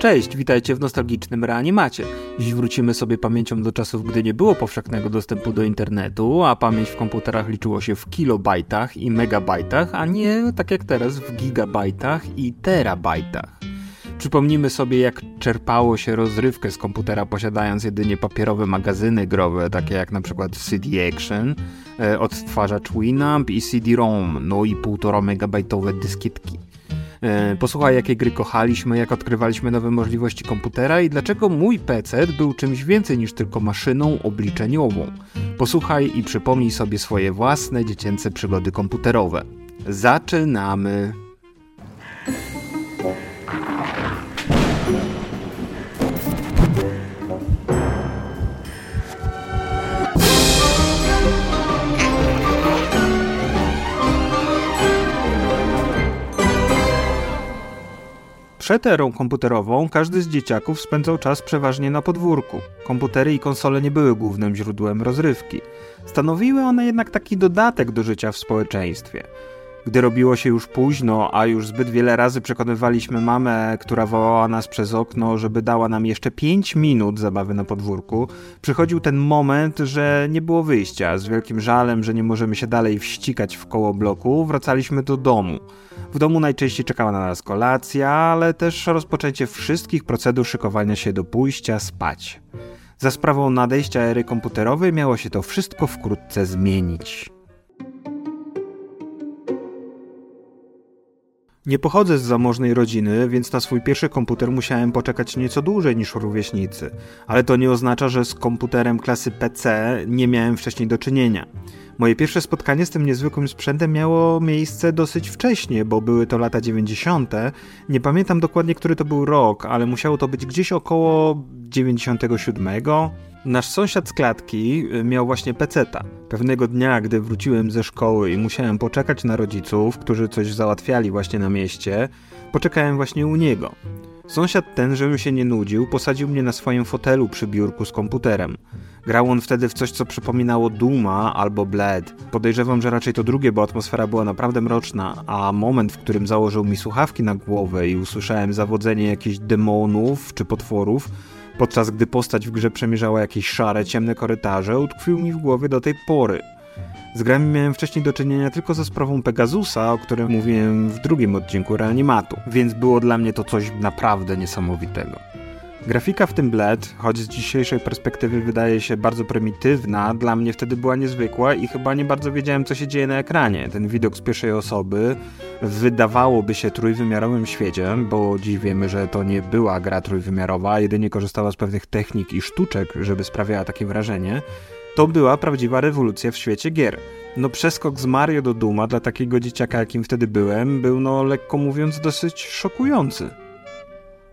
Cześć, witajcie w nostalgicznym reanimacie. Dziś wrócimy sobie pamięcią do czasów, gdy nie było powszechnego dostępu do internetu, a pamięć w komputerach liczyło się w kilobajtach i megabajtach, a nie tak jak teraz w gigabajtach i terabajtach. Przypomnijmy sobie, jak czerpało się rozrywkę z komputera, posiadając jedynie papierowe magazyny growe, takie jak na przykład CD Action, e, odtwarzacz Winamp i CD-ROM, no i 1,5 megabajtowe dyskietki. E, posłuchaj, jakie gry kochaliśmy, jak odkrywaliśmy nowe możliwości komputera i dlaczego mój PC był czymś więcej niż tylko maszyną obliczeniową. Posłuchaj i przypomnij sobie swoje własne dziecięce przygody komputerowe. Zaczynamy! Przed erą komputerową każdy z dzieciaków spędzał czas przeważnie na podwórku. Komputery i konsole nie były głównym źródłem rozrywki. Stanowiły one jednak taki dodatek do życia w społeczeństwie. Gdy robiło się już późno, a już zbyt wiele razy przekonywaliśmy mamę, która wołała nas przez okno, żeby dała nam jeszcze 5 minut zabawy na podwórku, przychodził ten moment, że nie było wyjścia. Z wielkim żalem, że nie możemy się dalej wścikać w koło bloku, wracaliśmy do domu. W domu najczęściej czekała na nas kolacja, ale też rozpoczęcie wszystkich procedur szykowania się do pójścia spać. Za sprawą nadejścia ery komputerowej miało się to wszystko wkrótce zmienić. Nie pochodzę z zamożnej rodziny, więc na swój pierwszy komputer musiałem poczekać nieco dłużej niż rówieśnicy, ale to nie oznacza, że z komputerem klasy PC nie miałem wcześniej do czynienia. Moje pierwsze spotkanie z tym niezwykłym sprzętem miało miejsce dosyć wcześnie, bo były to lata 90. Nie pamiętam dokładnie, który to był rok, ale musiało to być gdzieś około 97. Nasz sąsiad z klatki y, miał właśnie peceta. Pewnego dnia, gdy wróciłem ze szkoły i musiałem poczekać na rodziców, którzy coś załatwiali właśnie na mieście, poczekałem właśnie u niego. Sąsiad ten, żebym się nie nudził, posadził mnie na swoim fotelu przy biurku z komputerem. Grał on wtedy w coś, co przypominało Duma albo Bled. Podejrzewam, że raczej to drugie, bo atmosfera była naprawdę mroczna, a moment, w którym założył mi słuchawki na głowę i usłyszałem zawodzenie jakichś demonów czy potworów, podczas gdy postać w grze przemierzała jakieś szare, ciemne korytarze, utkwił mi w głowie do tej pory. Z grami miałem wcześniej do czynienia tylko ze sprawą Pegasusa, o którym mówiłem w drugim odcinku Reanimatu, więc było dla mnie to coś naprawdę niesamowitego. Grafika w tym Bled, choć z dzisiejszej perspektywy wydaje się bardzo prymitywna, dla mnie wtedy była niezwykła i chyba nie bardzo wiedziałem, co się dzieje na ekranie. Ten widok z pierwszej osoby wydawałoby się trójwymiarowym świecie, bo dziś wiemy, że to nie była gra trójwymiarowa, jedynie korzystała z pewnych technik i sztuczek, żeby sprawiała takie wrażenie. To była prawdziwa rewolucja w świecie gier. No przeskok z Mario do Duma dla takiego dzieciaka, jakim wtedy byłem, był no lekko mówiąc dosyć szokujący.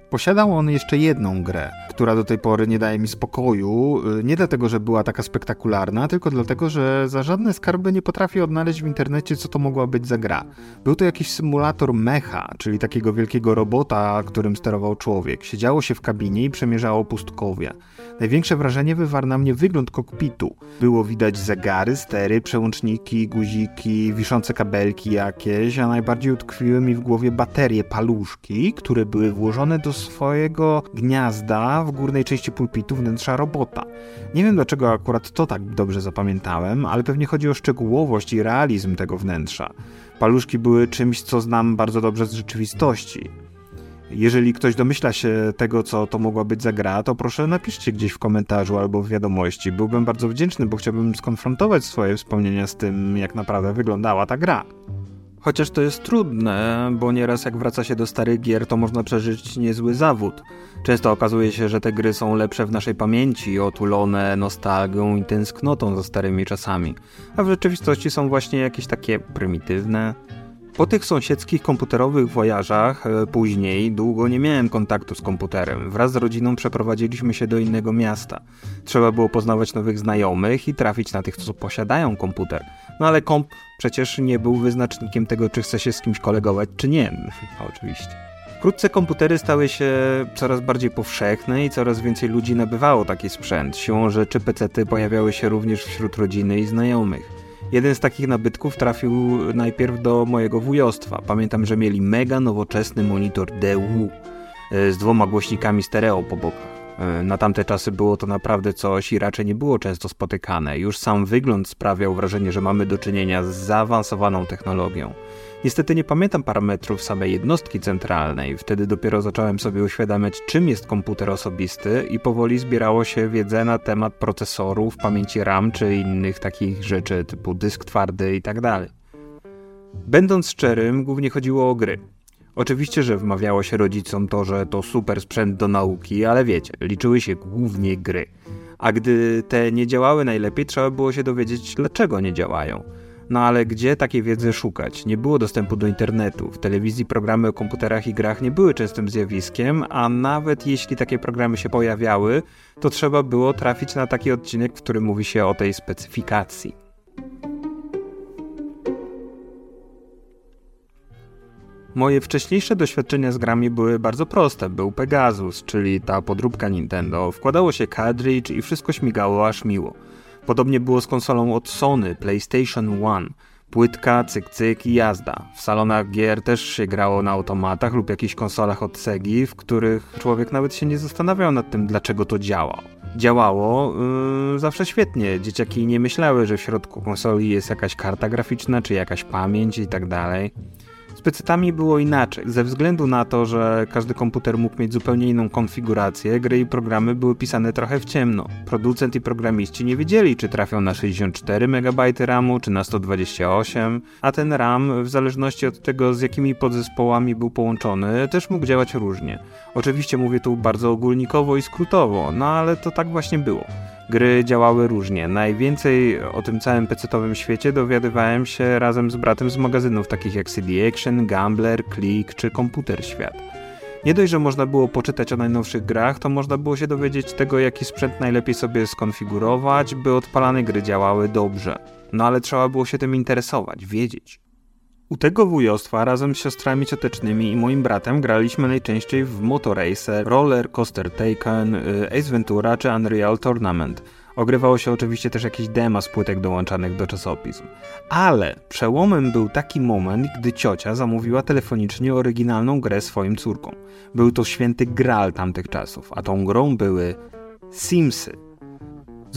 Posiadał on jeszcze jedną grę, która do tej pory nie daje mi spokoju, y, nie dlatego, że była taka spektakularna, tylko dlatego, że za żadne skarby nie potrafię odnaleźć w internecie, co to mogła być za gra. Był to jakiś symulator mecha, czyli takiego wielkiego robota, którym sterował człowiek. Siedziało się w kabinie i przemierzało pustkowia. Największe wrażenie wywarł na mnie wygląd kokpitu. Było widać zegary, stery, przełączniki, guziki, wiszące kabelki jakieś, a najbardziej utkwiły mi w głowie baterie, paluszki, które były włożone do swojego gniazda w górnej części pulpitu wnętrza robota. Nie wiem dlaczego akurat to tak dobrze zapamiętałem, ale pewnie chodzi o szczegółowość i realizm tego wnętrza. Paluszki były czymś, co znam bardzo dobrze z rzeczywistości. Jeżeli ktoś domyśla się tego, co to mogła być za gra, to proszę napiszcie gdzieś w komentarzu albo w wiadomości. Byłbym bardzo wdzięczny, bo chciałbym skonfrontować swoje wspomnienia z tym, jak naprawdę wyglądała ta gra. Chociaż to jest trudne, bo nieraz jak wraca się do starych gier, to można przeżyć niezły zawód. Często okazuje się, że te gry są lepsze w naszej pamięci, otulone nostalgią i tęsknotą za starymi czasami, a w rzeczywistości są właśnie jakieś takie prymitywne. Po tych sąsiedzkich komputerowych wojażach e, później długo nie miałem kontaktu z komputerem. Wraz z rodziną przeprowadziliśmy się do innego miasta. Trzeba było poznawać nowych znajomych i trafić na tych, co posiadają komputer. No ale komp przecież nie był wyznacznikiem tego, czy chce się z kimś kolegować, czy nie. Oczywiście. Wkrótce komputery stały się coraz bardziej powszechne i coraz więcej ludzi nabywało taki sprzęt. Siłą rzeczy pecety pojawiały się również wśród rodziny i znajomych. Jeden z takich nabytków trafił najpierw do mojego wujostwa. Pamiętam, że mieli mega nowoczesny monitor DU. e, z dwoma głośnikami stereo po bokach. E, na tamte czasy było to naprawdę coś i raczej nie było często spotykane. Już sam wygląd sprawiał wrażenie, że mamy do czynienia z zaawansowaną technologią. Niestety nie pamiętam parametrów samej jednostki centralnej. Wtedy dopiero zacząłem sobie uświadamiać, czym jest komputer osobisty i powoli zbierało się wiedzę na temat procesorów, pamięci RAM czy innych takich rzeczy typu dysk twardy i tak. Będąc szczerym, głównie chodziło o gry. Oczywiście, że wmawiało się rodzicom to, że to super sprzęt do nauki, ale wiecie, liczyły się głównie gry. A gdy te nie działały najlepiej, trzeba było się dowiedzieć, dlaczego nie działają. No ale gdzie takiej wiedzy szukać? Nie było dostępu do internetu. W telewizji programy o komputerach i grach nie były częstym zjawiskiem, a nawet jeśli takie programy się pojawiały, to trzeba było trafić na taki odcinek, w którym mówi się o tej specyfikacji. Moje wcześniejsze doświadczenia z grami były bardzo proste. Był Pegasus, czyli ta podróbka Nintendo. Wkładało się cartridge i wszystko śmigało aż miło. Podobnie było z konsolą od Sony, PlayStation One. Płytka, cyk cyk i jazda. W salonach gier też się grało na automatach lub jakichś konsolach od Segi, w których człowiek nawet się nie zastanawiał nad tym, dlaczego to działa. Działało yy, zawsze świetnie. Dzieciaki nie myślały, że w środku konsoli jest jakaś karta graficzna, czy jakaś pamięć i tak dalej. PC-tami było inaczej. Ze względu na to, że każdy komputer mógł mieć zupełnie inną konfigurację, gry i programy były pisane trochę w ciemno. Producent i programiści nie wiedzieli, czy trafią na 64 MB RAMu, czy na 128, a ten RAM, w zależności od tego, z jakimi podzespołami był połączony, też mógł działać różnie. Oczywiście mówię tu bardzo ogólnikowo i skrótowo, no ale to tak właśnie było gry działały różnie. Najwięcej o tym całym pecetowym świecie dowiadywałem się razem z bratem z magazynów takich jak CD Action, Gambler, Click czy Komputer Świat. Nie dość, że można było poczytać o najnowszych grach, to można było się dowiedzieć tego, jaki sprzęt najlepiej sobie skonfigurować, by odpalane gry działały dobrze. No ale trzeba było się tym interesować, wiedzieć. U tego wujostwa razem z siostrami ciotecznymi i moim bratem graliśmy najczęściej w Motoracer, Roller Coaster Taken, y, Ace Ventura czy Unreal Tournament. Ogrywało się oczywiście też jakieś dema z płytek dołączanych do czasopism. Ale przełomem był taki moment, gdy ciocia zamówiła telefonicznie oryginalną grę swoim córkom. Był to święty gral tamtych czasów, a tą grą były Simsy.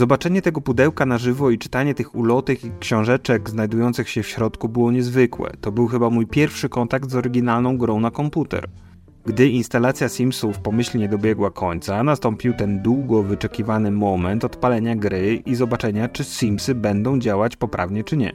Zobaczenie tego pudełka na żywo i czytanie tych ulotek i książeczek znajdujących się w środku było niezwykłe. To był chyba mój pierwszy kontakt z oryginalną grą na komputer. Gdy instalacja Simsów pomyślnie dobiegła końca, nastąpił ten długo wyczekiwany moment odpalenia gry i zobaczenia, czy Simsy będą działać poprawnie, czy nie.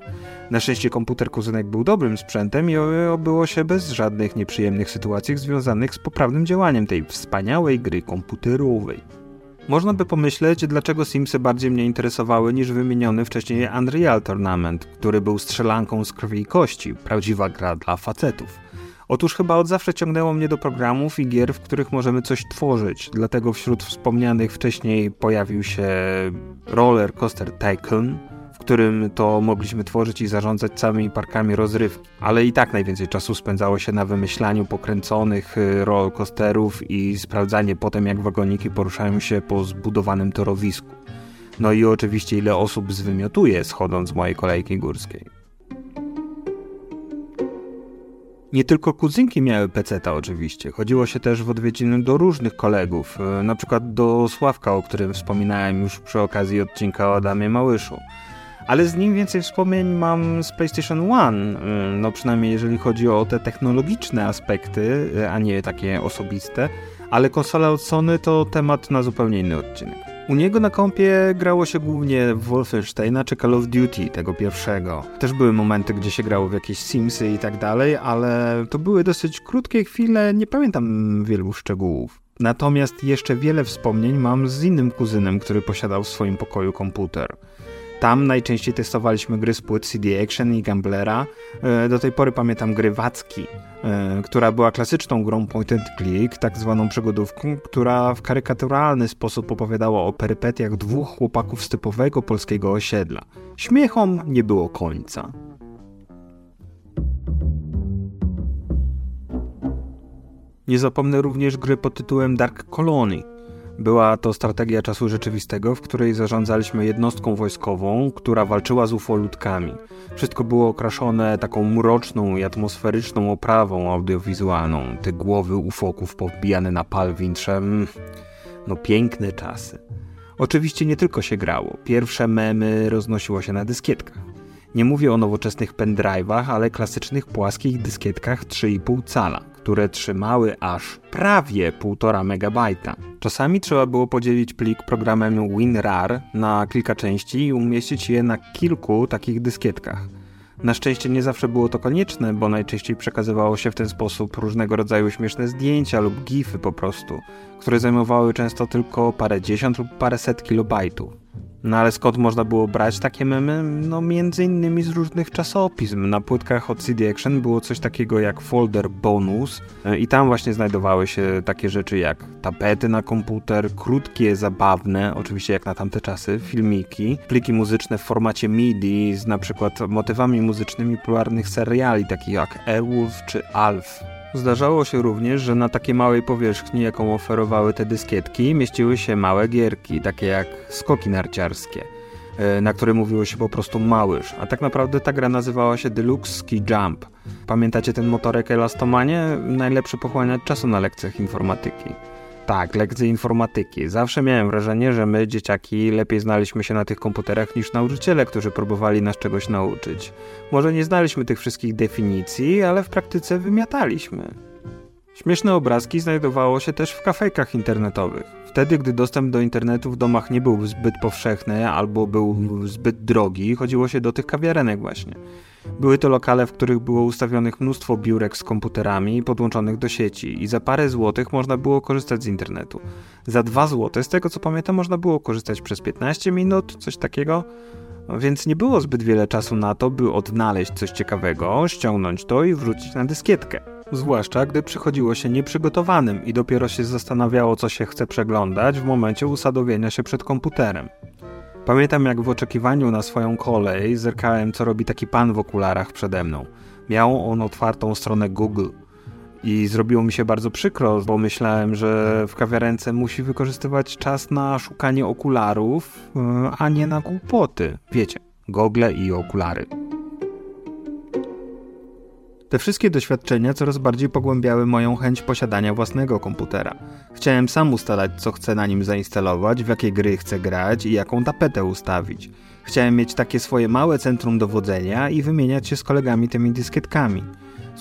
Na szczęście komputer kuzynek był dobrym sprzętem i obyło się bez żadnych nieprzyjemnych sytuacji związanych z poprawnym działaniem tej wspaniałej gry komputerowej. Można by pomyśleć, dlaczego Simsy bardziej mnie interesowały niż wymieniony wcześniej Unreal Tournament, który był strzelanką z krwi i kości, prawdziwa gra dla facetów. Otóż chyba od zawsze ciągnęło mnie do programów i gier, w których możemy coś tworzyć, dlatego wśród wspomnianych wcześniej pojawił się Roller Coaster Tycoon, którym to mogliśmy tworzyć i zarządzać całymi parkami rozrywki. Ale i tak najwięcej czasu spędzało się na wymyślaniu pokręconych y, rollercoasterów i sprawdzanie potem, jak wagoniki poruszają się po zbudowanym torowisku. No i oczywiście ile osób zwymiotuje schodząc z mojej kolejki górskiej. Nie tylko kuzynki miały peceta oczywiście. Chodziło się też w odwiedziny do różnych kolegów, y, na przykład do Sławka, o którym wspominałem już przy okazji odcinka o Adamie Małyszu ale z nim więcej wspomnień mam z PlayStation One, y, no przynajmniej jeżeli chodzi o te technologiczne aspekty, y, a nie takie osobiste, ale konsola od Sony to temat na zupełnie inny odcinek. U niego na kompie grało się głównie w Wolfensteina czy Call of Duty, tego pierwszego. Też były momenty, gdzie się grało w jakieś Simsy i tak dalej, ale to były dosyć krótkie chwile, nie pamiętam wielu szczegółów. Natomiast jeszcze wiele wspomnień mam z innym kuzynem, który posiadał w swoim pokoju komputer. Tam najczęściej testowaliśmy gry z płyt CD Action i Gamblera. E, do tej pory pamiętam gry Wacki, e, która była klasyczną grą point and click, tak zwaną przygodówką, która w karykaturalny sposób opowiadała o perypetiach dwóch chłopaków z typowego polskiego osiedla. Śmiechom nie było końca. Nie zapomnę również gry pod tytułem Dark Colony, Była to strategia czasu rzeczywistego, w której zarządzaliśmy jednostką wojskową, która walczyła z ufoludkami. Wszystko było okraszone taką mroczną i atmosferyczną oprawą audiowizualną. Te głowy ufoków powbijane na pal wintrzem. No piękne czasy. Oczywiście nie tylko się grało. Pierwsze memy roznosiło się na dyskietkach. Nie mówię o nowoczesnych pendrive'ach, ale klasycznych płaskich dyskietkach 3,5 cala, które trzymały aż prawie 1,5 MB. Czasami trzeba było podzielić plik programem WinRAR na kilka części i umieścić je na kilku takich dyskietkach. Na szczęście nie zawsze było to konieczne, bo najczęściej przekazywało się w ten sposób różnego rodzaju śmieszne zdjęcia lub gify po prostu, które zajmowały często tylko parę dziesiąt lub paręset kilobajtów. No ale skąd można było brać takie memy? No między innymi z różnych czasopism. Na płytkach od CD Action było coś takiego jak folder bonus e, i tam właśnie znajdowały się takie rzeczy jak tapety na komputer, krótkie, zabawne, oczywiście jak na tamte czasy, filmiki, pliki muzyczne w formacie MIDI z na przykład motywami muzycznymi popularnych seriali takich jak Airwolf czy Alf. Zdarzało się również, że na takiej małej powierzchni, jaką oferowały te dyskietki, mieściły się małe gierki, takie jak skoki narciarskie, e, na które mówiło się po prostu małyż, a tak naprawdę ta gra nazywała się Deluxe Ski Jump. Pamiętacie ten motorek Elastomanie? Najlepszy pochłaniacz czasu na lekcjach informatyki. Tak, lekcje informatyki. Zawsze miałem wrażenie, że my, dzieciaki, lepiej znaliśmy się na tych komputerach niż nauczyciele, którzy próbowali nas czegoś nauczyć. Może nie znaliśmy tych wszystkich definicji, ale w praktyce wymiataliśmy. Śmieszne obrazki znajdowało się też w kafejkach internetowych. Wtedy, gdy dostęp do internetu w domach nie był zbyt powszechny albo był zbyt drogi, chodziło się do tych kawiarenek właśnie. Były to lokale, w których było ustawionych mnóstwo biurek z komputerami podłączonych do sieci i za parę złotych można było korzystać z internetu. Za dwa złote, z tego co pamiętam, można było korzystać przez 15 minut, coś takiego. Więc nie było zbyt wiele czasu na to, by odnaleźć coś ciekawego, ściągnąć to i wrzucić na dyskietkę. Zwłaszcza gdy przychodziło się nieprzygotowanym i dopiero się zastanawiało, co się chce przeglądać w momencie usadowienia się przed komputerem. Pamiętam jak w oczekiwaniu na swoją kolej zerkałem co robi taki pan w okularach przede mną. Miał on otwartą stronę Google i zrobiło mi się bardzo przykro, bo myślałem, że w kawiarence musi wykorzystywać czas na szukanie okularów, e, a nie na głupoty. Wiecie, gogle i okulary. Te wszystkie doświadczenia coraz bardziej pogłębiały moją chęć posiadania własnego komputera. Chciałem sam ustalać, co chcę na nim zainstalować, w jakie gry chcę grać i jaką tapetę ustawić. Chciałem mieć takie swoje małe centrum dowodzenia i wymieniać się z kolegami tymi dyskietkami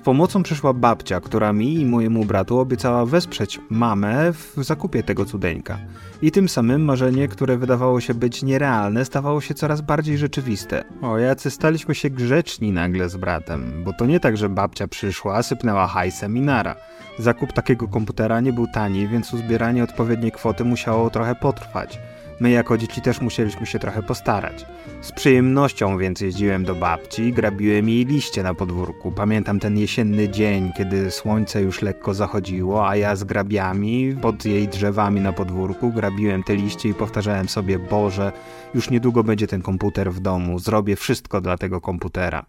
pomocą przyszła babcia, która mi i mojemu bratu obiecała wesprzeć mamę w zakupie tego cudeńka. I tym samym marzenie, które wydawało się być nierealne, stawało się coraz bardziej rzeczywiste. O, jacy staliśmy się grzeczni nagle z bratem, bo to nie tak, że babcia przyszła, sypnęła hajsem i nara. Zakup takiego komputera nie był tani, więc uzbieranie odpowiedniej kwoty musiało trochę potrwać. My jako dzieci też musieliśmy się trochę postarać. Z przyjemnością więc jeździłem do babci, grabiłem jej liście na podwórku. Pamiętam ten jesienny dzień, kiedy słońce już lekko zachodziło, a ja z grabiami pod jej drzewami na podwórku grabiłem te liście i powtarzałem sobie: Boże, już niedługo będzie ten komputer w domu, zrobię wszystko dla tego komputera.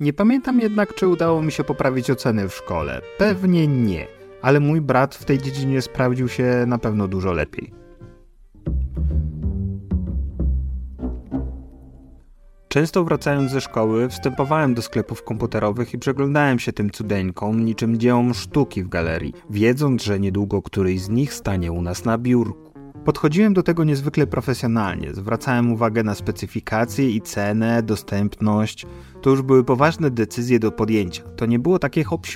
Nie pamiętam jednak, czy udało mi się poprawić oceny w szkole. Pewnie nie, ale mój brat w tej dziedzinie sprawdził się na pewno dużo lepiej. Często wracając ze szkoły, wstępowałem do sklepów komputerowych i przeglądałem się tym cudeńkom niczym dziełom sztuki w galerii, wiedząc, że niedługo któryś z nich stanie u nas na biurku. Podchodziłem do tego niezwykle profesjonalnie, zwracałem uwagę na specyfikację i cenę, dostępność. To już były poważne decyzje do podjęcia. To nie było takie hop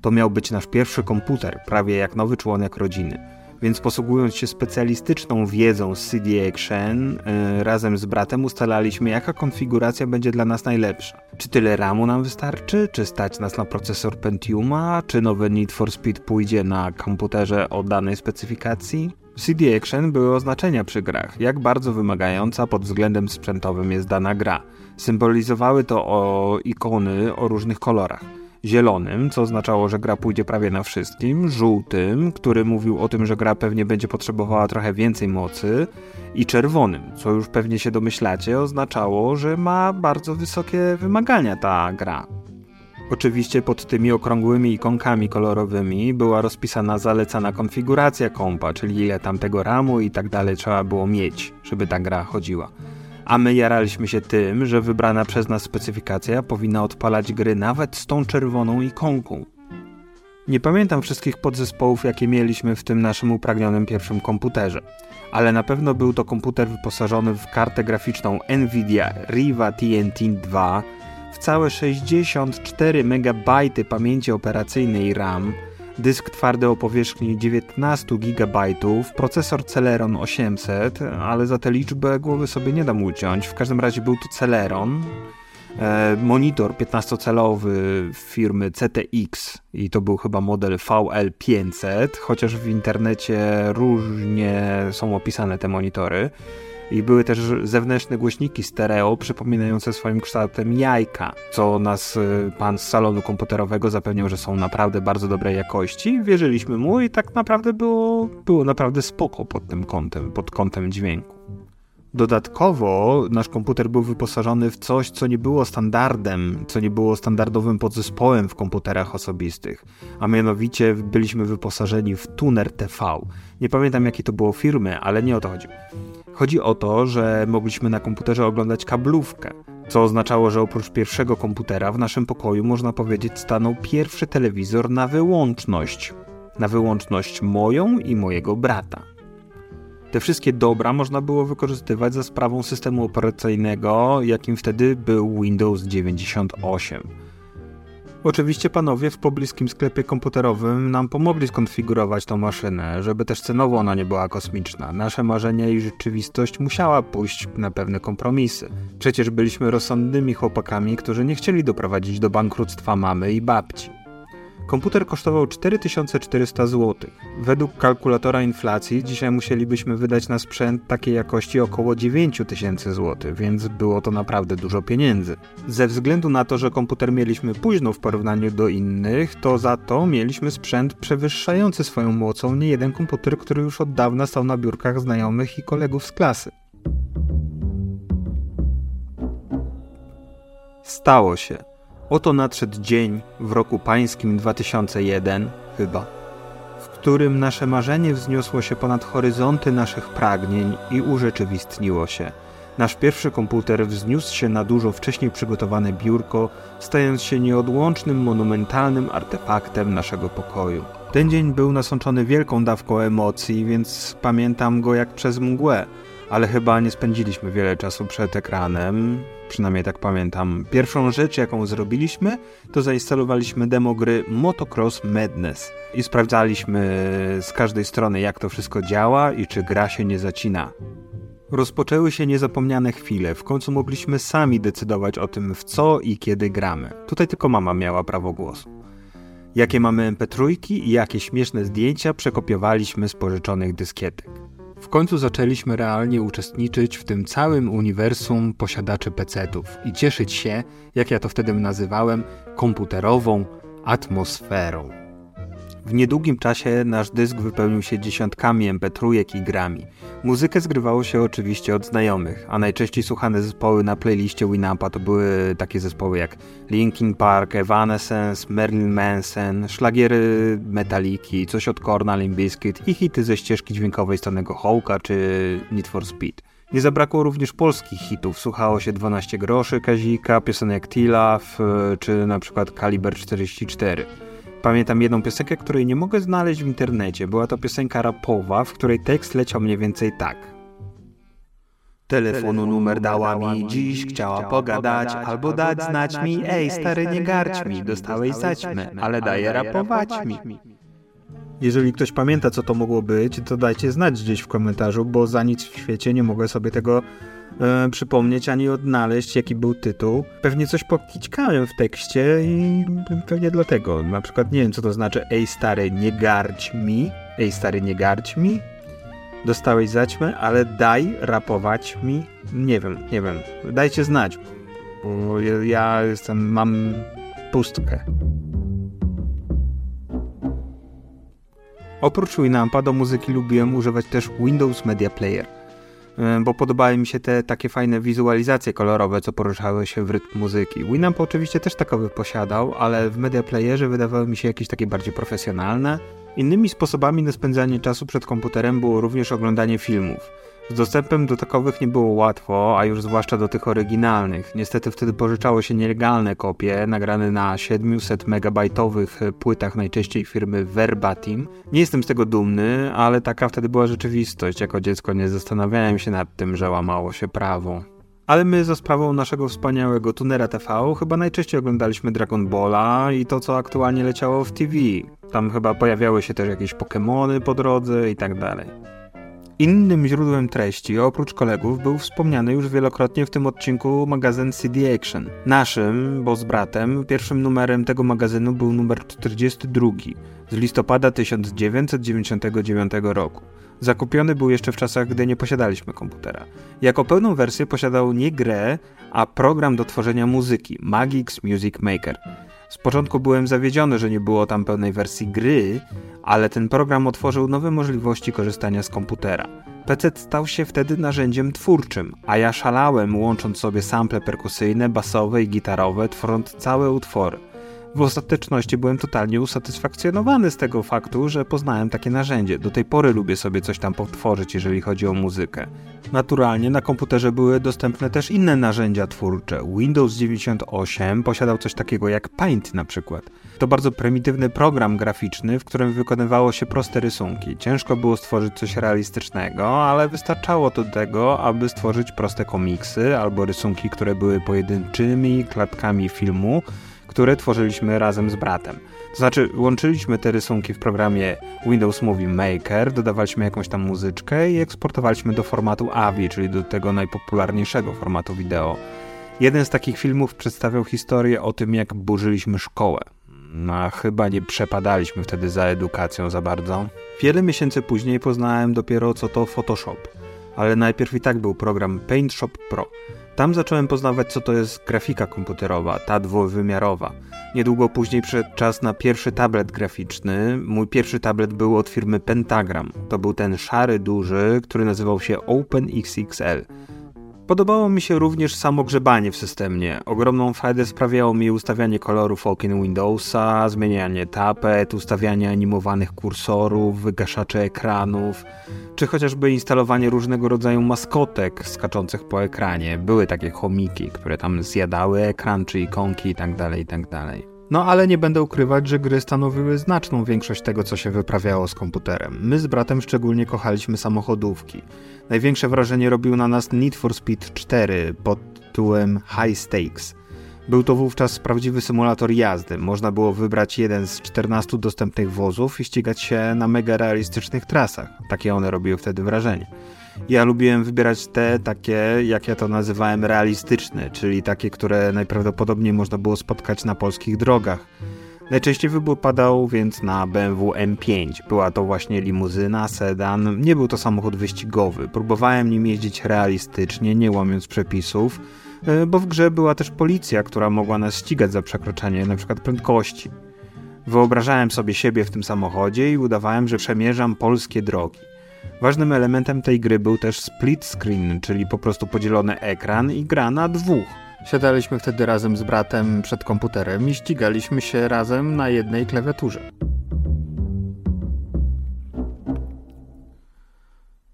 To miał być nasz pierwszy komputer, prawie jak nowy członek rodziny więc posługując się specjalistyczną wiedzą z CD Action, yy, razem z bratem ustalaliśmy, jaka konfiguracja będzie dla nas najlepsza. Czy tyle RAMu nam wystarczy? Czy stać nas na procesor Pentiuma? Czy nowy Need for Speed pójdzie na komputerze o danej specyfikacji? CD Action były oznaczenia przy grach, jak bardzo wymagająca pod względem sprzętowym jest dana gra. Symbolizowały to o ikony o różnych kolorach zielonym, co oznaczało, że gra pójdzie prawie na wszystkim, żółtym, który mówił o tym, że gra pewnie będzie potrzebowała trochę więcej mocy, i czerwonym, co już pewnie się domyślacie, oznaczało, że ma bardzo wysokie wymagania ta gra. Oczywiście pod tymi okrągłymi ikonkami kolorowymi była rozpisana zalecana konfiguracja kompa, czyli ile tam tego ramu i tak dalej trzeba było mieć, żeby ta gra chodziła. A my jaraliśmy się tym, że wybrana przez nas specyfikacja powinna odpalać gry nawet z tą czerwoną ikonką. Nie pamiętam wszystkich podzespołów, jakie mieliśmy w tym naszym upragnionym pierwszym komputerze, ale na pewno był to komputer wyposażony w kartę graficzną Nvidia Riva TNT 2 w całe 64 MB pamięci operacyjnej RAM, dysk twardy o powierzchni 19 GB, procesor Celeron 800, ale za tę liczbę głowy sobie nie dam uciąć. W każdym razie był to Celeron, e, monitor 15-calowy firmy CTX i to był chyba model VL500, chociaż w internecie różnie są opisane te monitory. I były też zewnętrzne głośniki stereo przypominające swoim kształtem jajka, co nas y, pan z salonu komputerowego zapewniał, że są naprawdę bardzo dobrej jakości. Wierzyliśmy mu i tak naprawdę było, było naprawdę spoko pod tym kątem, pod kątem dźwięku. Dodatkowo nasz komputer był wyposażony w coś, co nie było standardem, co nie było standardowym podzespołem w komputerach osobistych, a mianowicie byliśmy wyposażeni w tuner TV. Nie pamiętam jakiej to było firmy, ale nie o to chodzi. Chodzi o to, że mogliśmy na komputerze oglądać kablówkę, co oznaczało, że oprócz pierwszego komputera w naszym pokoju, można powiedzieć, stanął pierwszy telewizor na wyłączność. Na wyłączność moją i mojego brata. Te wszystkie dobra można było wykorzystywać za sprawą systemu operacyjnego, jakim wtedy był Windows 98. Oczywiście panowie w pobliskim sklepie komputerowym nam pomogli skonfigurować tą maszynę, żeby też cenowo ona nie była kosmiczna. Nasze marzenia i rzeczywistość musiała pójść na pewne kompromisy. Przecież byliśmy rozsądnymi chłopakami, którzy nie chcieli doprowadzić do bankructwa mamy i babci. Komputer kosztował 4400 zł. Według kalkulatora inflacji dzisiaj musielibyśmy wydać na sprzęt takiej jakości około 9000 zł, więc było to naprawdę dużo pieniędzy. Ze względu na to, że komputer mieliśmy późno w porównaniu do innych, to za to mieliśmy sprzęt przewyższający swoją mocą nie jeden komputer, który już od dawna stał na biurkach znajomych i kolegów z klasy. Stało się. Oto nadszedł dzień w roku pańskim 2001, chyba, w którym nasze marzenie wzniosło się ponad horyzonty naszych pragnień i urzeczywistniło się. Nasz pierwszy komputer wzniósł się na dużo wcześniej przygotowane biurko, stając się nieodłącznym, monumentalnym artefaktem naszego pokoju. Ten dzień był nasączony wielką dawką emocji, więc pamiętam go jak przez mgłę ale chyba nie spędziliśmy wiele czasu przed ekranem, przynajmniej tak pamiętam. Pierwszą rzecz, jaką zrobiliśmy, to zainstalowaliśmy demo gry Motocross Madness i sprawdzaliśmy z każdej strony, jak to wszystko działa i czy gra się nie zacina. Rozpoczęły się niezapomniane chwile, w końcu mogliśmy sami decydować o tym, w co i kiedy gramy. Tutaj tylko mama miała prawo głosu. Jakie mamy mp3 i jakie śmieszne zdjęcia przekopiowaliśmy z pożyczonych dyskietek. W końcu zaczęliśmy realnie uczestniczyć w tym całym uniwersum posiadaczy PC-ów i cieszyć się, jak ja to wtedy nazywałem, komputerową atmosferą. W niedługim czasie nasz dysk wypełnił się dziesiątkami mp3 i grami. Muzykę zgrywało się oczywiście od znajomych, a najczęściej słuchane zespoły na playliście Winampa to były takie zespoły jak Linkin Park, Evanescence, Marilyn Manson, szlagiery Metaliki, coś od Korna, Limp Bizkit i hity ze ścieżki dźwiękowej Stanego Hołka czy Need for Speed. Nie zabrakło również polskich hitów. Słuchało się 12 groszy Kazika, piosenek Tilaf czy na przykład Kaliber 44. Pamiętam jedną piosenkę, której nie mogę znaleźć w internecie. Była to piosenka rapowa, w której tekst leciał mniej więcej tak. Telefonu numer dała mi dziś, chciała pogadać, albo dać znać mi, ej stary nie garć mi, dostałeś zaćmę, ale daje rapować mi. Jeżeli ktoś pamięta co to mogło być, to dajcie znać gdzieś w komentarzu, bo za nic w świecie nie mogę sobie tego e, przypomnieć ani odnaleźć, jaki był tytuł. Pewnie coś pokićkałem w tekście i pewnie dlatego. Na przykład nie wiem, co to znaczy ej stary, nie garć mi. Ej stary, nie garć mi. Dostałeś zaćmę, ale daj rapować mi. Nie wiem, nie wiem. Dajcie znać, bo ja jestem, mam pustkę. Oprócz Winampa do muzyki lubiłem używać też Windows Media Player. E, bo podobały mi się te takie fajne wizualizacje kolorowe, co poruszały się w rytm muzyki. Winamp oczywiście też takowy posiadał, ale w media playerze wydawały mi się jakieś takie bardziej profesjonalne. Innymi sposobami na spędzanie czasu przed komputerem było również oglądanie filmów. Z dostępem do takowych nie było łatwo, a już zwłaszcza do tych oryginalnych. Niestety wtedy pożyczało się nielegalne kopie, nagrane na 700 megabajtowych płytach najczęściej firmy Verbatim. Nie jestem z tego dumny, ale taka wtedy była rzeczywistość. Jako dziecko nie zastanawiałem się nad tym, że łamało się prawo. Ale my za sprawą naszego wspaniałego tunera TV chyba najczęściej oglądaliśmy Dragon Balla i to, co aktualnie leciało w TV. Tam chyba pojawiały się też jakieś Pokémony po drodze i tak dalej. Innym źródłem treści, oprócz kolegów, był wspomniany już wielokrotnie w tym odcinku magazyn CD Action. Naszym, bo z bratem, pierwszym numerem tego magazynu był numer 42 z listopada 1999 roku. Zakupiony był jeszcze w czasach, gdy nie posiadaliśmy komputera. Jako pełną wersję posiadał nie grę, a program do tworzenia muzyki Magix Music Maker. Z początku byłem zawiedziony, że nie było tam pełnej wersji gry, ale ten program otworzył nowe możliwości korzystania z komputera. PC stał się wtedy narzędziem twórczym, a ja szalałem łącząc sobie sample perkusyjne, basowe i gitarowe, tworząc całe utwory. W ostateczności byłem totalnie usatysfakcjonowany z tego faktu, że poznałem takie narzędzie. Do tej pory lubię sobie coś tam powtworzyć, jeżeli chodzi o muzykę. Naturalnie na komputerze były dostępne też inne narzędzia twórcze. Windows 98 posiadał coś takiego jak Paint na przykład. To bardzo prymitywny program graficzny, w którym wykonywało się proste rysunki. Ciężko było stworzyć coś realistycznego, ale wystarczało do tego, aby stworzyć proste komiksy albo rysunki, które były pojedynczymi klatkami filmu, które tworzyliśmy razem z bratem. To znaczy, łączyliśmy te rysunki w programie Windows Movie Maker, dodawaliśmy jakąś tam muzyczkę i eksportowaliśmy do formatu AVI, czyli do tego najpopularniejszego formatu wideo. Jeden z takich filmów przedstawiał historię o tym, jak burzyliśmy szkołę. No, chyba nie przepadaliśmy wtedy za edukacją za bardzo. Wiele miesięcy później poznałem dopiero co to Photoshop, ale najpierw i tak był program Paint Shop Pro. Tam zacząłem poznawać, co to jest grafika komputerowa, ta dwuwymiarowa. Niedługo później przyszedł czas na pierwszy tablet graficzny. Mój pierwszy tablet był od firmy Pentagram. To był ten szary, duży, który nazywał się OpenXXL. Podobało mi się również samo grzebanie w systemie. Ogromną frajdę sprawiało mi ustawianie kolorów okien Windowsa, zmienianie tapet, ustawianie animowanych kursorów, wygaszaczy ekranów, czy chociażby instalowanie różnego rodzaju maskotek skaczących po ekranie. Były takie chomiki, które tam zjadały ekran czy ikonki itd., tak itd. No ale nie będę ukrywać, że gry stanowiły znaczną większość tego, co się wyprawiało z komputerem. My z bratem szczególnie kochaliśmy samochodówki. Największe wrażenie robił na nas Need for Speed 4 pod tytułem High Stakes. Był to wówczas prawdziwy symulator jazdy. Można było wybrać jeden z 14 dostępnych wozów i ścigać się na mega realistycznych trasach. Takie one robiły wtedy wrażenie. Ja lubiłem wybierać te takie, jak ja to nazywałem, realistyczne, czyli takie, które najprawdopodobniej można było spotkać na polskich drogach. Najczęściej wybór padał więc na BMW M5. Była to właśnie limuzyna, sedan. Nie był to samochód wyścigowy. Próbowałem nim jeździć realistycznie, nie łamiąc przepisów, e, bo w grze była też policja, która mogła nas ścigać za przekroczenie np. prędkości. Wyobrażałem sobie siebie w tym samochodzie i udawałem, że przemierzam polskie drogi. Ważnym elementem tej gry był też split screen, czyli po prostu podzielony ekran i gra na dwóch. Siadaliśmy wtedy razem z bratem przed komputerem i ścigaliśmy się razem na jednej klawiaturze.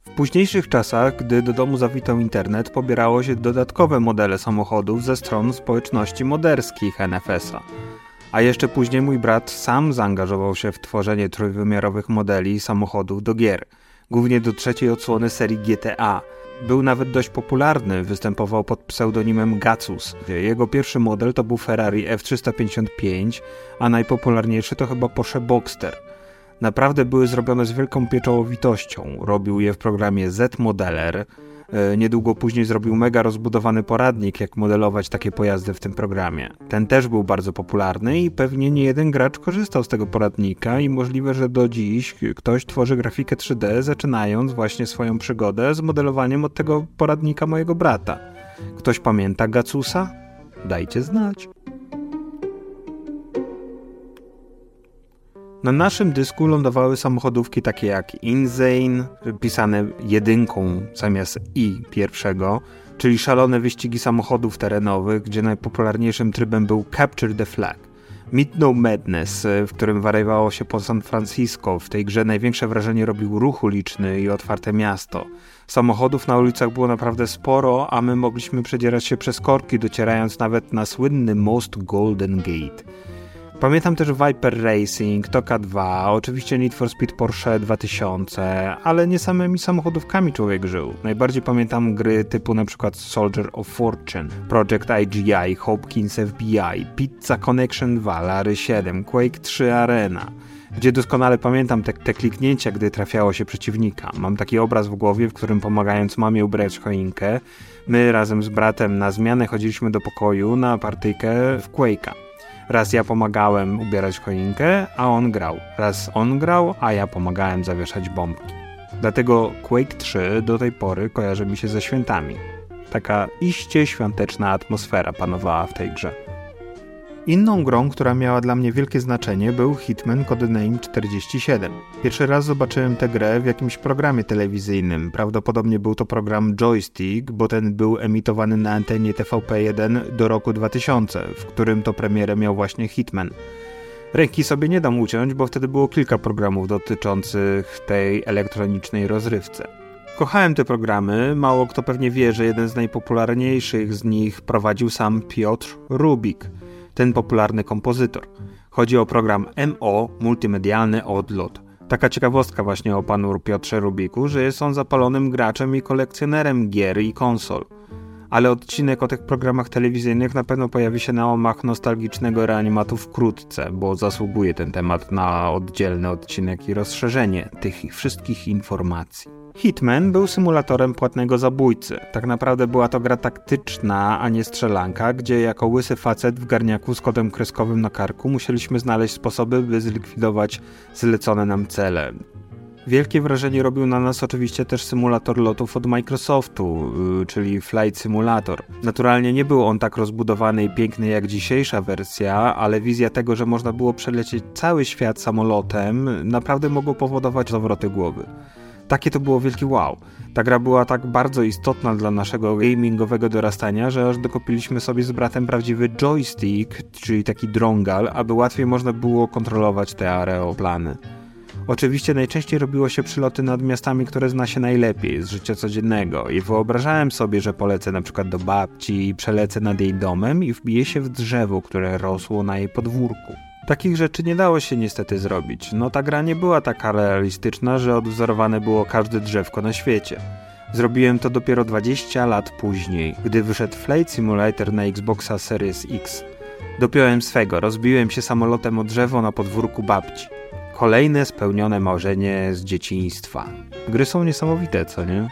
W późniejszych czasach, gdy do domu zawitał internet, pobierało się dodatkowe modele samochodów ze stron społeczności moderskich NFS-a. A jeszcze później mój brat sam zaangażował się w tworzenie trójwymiarowych modeli samochodów do gier – głównie do trzeciej odsłony serii GTA. Był nawet dość popularny, występował pod pseudonimem Gacus. Jego pierwszy model to był Ferrari F355, a najpopularniejszy to chyba Porsche Boxster. Naprawdę były zrobione z wielką pieczołowitością. Robił je w programie Z-Modeler, niedługo później zrobił mega rozbudowany poradnik, jak modelować takie pojazdy w tym programie. Ten też był bardzo popularny i pewnie nie jeden gracz korzystał z tego poradnika i możliwe, że do dziś ktoś tworzy grafikę 3D, zaczynając właśnie swoją przygodę z modelowaniem od tego poradnika mojego brata. Ktoś pamięta Gacusa? Dajcie znać. Na naszym dysku lądowały samochodówki takie jak Insane, pisane jedynką zamiast i pierwszego, czyli szalone wyścigi samochodów terenowych, gdzie najpopularniejszym trybem był Capture the Flag. Meet No Madness, w którym wariowało się po San Francisco. W tej grze największe wrażenie robił ruch uliczny i otwarte miasto. Samochodów na ulicach było naprawdę sporo, a my mogliśmy przedzierać się przez korki, docierając nawet na słynny most Golden Gate. Pamiętam też Viper Racing, Toka 2, oczywiście Need for Speed Porsche 2000, ale nie samymi samochodówkami człowiek żył. Najbardziej pamiętam gry typu przykład Soldier of Fortune, Project IGI, Hopkins FBI, Pizza Connection 2, Lary 7, Quake 3 Arena gdzie doskonale pamiętam te, te, kliknięcia, gdy trafiało się przeciwnika. Mam taki obraz w głowie, w którym pomagając mamie ubrać choinkę, my razem z bratem na zmianę chodziliśmy do pokoju na partyjkę w Quake'a. Raz ja pomagałem ubierać choinkę, a on grał. Raz on grał, a ja pomagałem zawieszać bombki. Dlatego Quake 3 do tej pory kojarzy mi się ze świętami. Taka iście świąteczna atmosfera panowała w tej grze. Inną grą, która miała dla mnie wielkie znaczenie był Hitman Codename 47. Pierwszy raz zobaczyłem tę grę w jakimś programie telewizyjnym. Prawdopodobnie był to program Joystick, bo ten był emitowany na antenie TVP1 do roku 2000, w którym to premierę miał właśnie Hitman. Ręki sobie nie dam uciąć, bo wtedy było kilka programów dotyczących tej elektronicznej rozrywce. Kochałem te programy, mało kto pewnie wie, że jeden z najpopularniejszych z nich prowadził sam Piotr Rubik – ten popularny kompozytor. Chodzi o program MO, multimedialny odlot. Taka ciekawostka właśnie o panu Piotrze Rubiku, że jest on zapalonym graczem i kolekcjonerem gier i konsol. Ale odcinek o tych programach telewizyjnych na pewno pojawi się na omach nostalgicznego reanimatu wkrótce, bo zasługuje ten temat na oddzielny odcinek i rozszerzenie tych wszystkich informacji. Hitman był symulatorem płatnego zabójcy. Tak naprawdę była to gra taktyczna, a nie strzelanka, gdzie jako łysy facet w garniaku z kodem kreskowym na karku musieliśmy znaleźć sposoby, by zlikwidować zlecone nam cele. Wielkie wrażenie robił na nas oczywiście też symulator lotów od Microsoftu, yy, czyli Flight Simulator. Naturalnie nie był on tak rozbudowany i piękny jak dzisiejsza wersja, ale wizja tego, że można było przelecieć cały świat samolotem, naprawdę mogło powodować zawroty głowy. Takie to było wielkie wow. Ta gra była tak bardzo istotna dla naszego gamingowego dorastania, że aż dokupiliśmy sobie z bratem prawdziwy joystick, czyli taki drongal, aby łatwiej można było kontrolować te aeroplany. Oczywiście najczęściej robiło się przyloty nad miastami, które zna się najlepiej z życia codziennego i wyobrażałem sobie, że polecę na przykład do babci i przelecę nad jej domem i wbiję się w drzewo, które rosło na jej podwórku. Takich rzeczy nie dało się niestety zrobić. No ta gra nie była taka realistyczna, że odwzorowane było każde drzewko na świecie. Zrobiłem to dopiero 20 lat później, gdy wyszedł Flight Simulator na Xboxa Series X. Dopiąłem swego, rozbiłem się samolotem o drzewo na podwórku babci. Kolejne spełnione marzenie z dzieciństwa. Gry są niesamowite, co nie?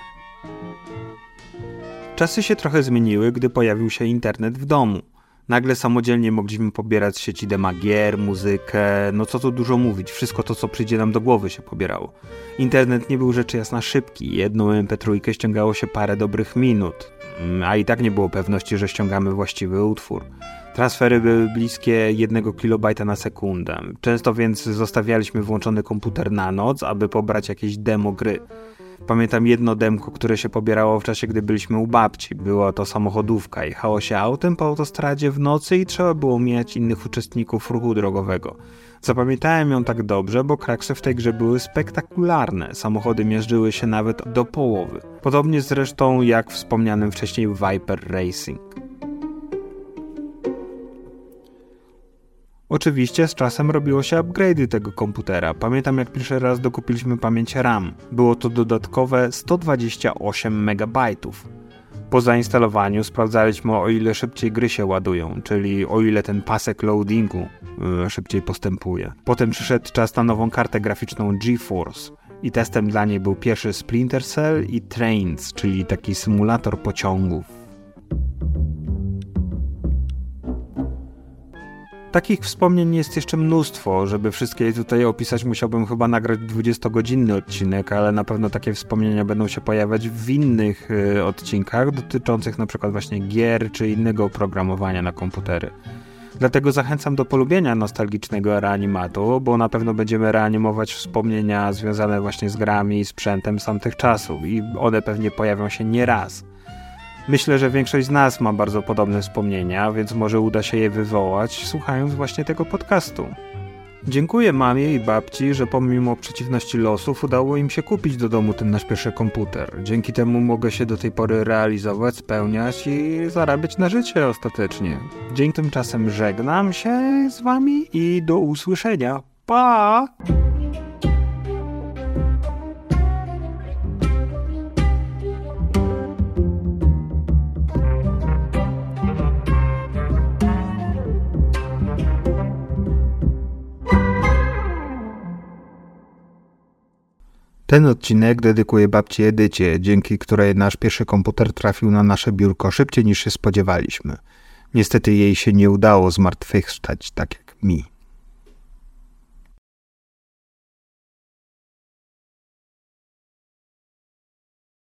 Czasy się trochę zmieniły, gdy pojawił się internet w domu. Nagle samodzielnie mogliśmy pobierać z sieci demagier, muzykę, no co tu dużo mówić, wszystko to co przyjdzie nam do głowy się pobierało. Internet nie był rzecz jasna szybki, jedną mp3 ściągało się parę dobrych minut, mm, a i tak nie było pewności, że ściągamy właściwy utwór. Transfery były bliskie 1 KB na sekundę. Często więc zostawialiśmy włączony komputer na noc, aby pobrać jakieś demo gry. Pamiętam jedno demko, które się pobierało w czasie, gdy byliśmy u babci. Była to samochodówka. Jechało się autem po autostradzie w nocy i trzeba było mijać innych uczestników ruchu drogowego. Zapamiętałem ją tak dobrze, bo kraksy w tej grze były spektakularne. Samochody mierzyły się nawet do połowy. Podobnie zresztą jak wspomnianym wcześniej Viper Racing. Oczywiście z czasem robiło się upgrade'y tego komputera. Pamiętam jak pierwszy raz dokupiliśmy pamięć RAM. Było to dodatkowe 128 MB. Po zainstalowaniu sprawdzaliśmy o ile szybciej gry się ładują, czyli o ile ten pasek loadingu yy, szybciej postępuje. Potem przyszedł czas na nową kartę graficzną GeForce i testem dla niej był pierwszy Splinter Cell i Trains, czyli taki symulator pociągów. Takich wspomnień jest jeszcze mnóstwo. Żeby wszystkie je tutaj opisać, musiałbym chyba nagrać 20-godzinny odcinek, ale na pewno takie wspomnienia będą się pojawiać w innych y, odcinkach dotyczących na przykład właśnie gier czy innego oprogramowania na komputery. Dlatego zachęcam do polubienia nostalgicznego reanimatu, bo na pewno będziemy reanimować wspomnienia związane właśnie z grami i sprzętem z tamtych czasów i one pewnie pojawią się nie raz. Myślę, że większość z nas ma bardzo podobne wspomnienia, więc może uda się je wywołać, słuchając właśnie tego podcastu. Dziękuję mamie i babci, że pomimo przeciwności losów udało im się kupić do domu ten nasz pierwszy komputer. Dzięki temu mogę się do tej pory realizować, spełniać i zarabiać na życie ostatecznie. Dzięki tymczasem żegnam się z wami i do usłyszenia. Pa! Ten odcinek dedykuję babci Edycie, dzięki której nasz pierwszy komputer trafił na nasze biurko szybciej niż się spodziewaliśmy. Niestety jej się nie udało zmartwychwstać tak jak mi.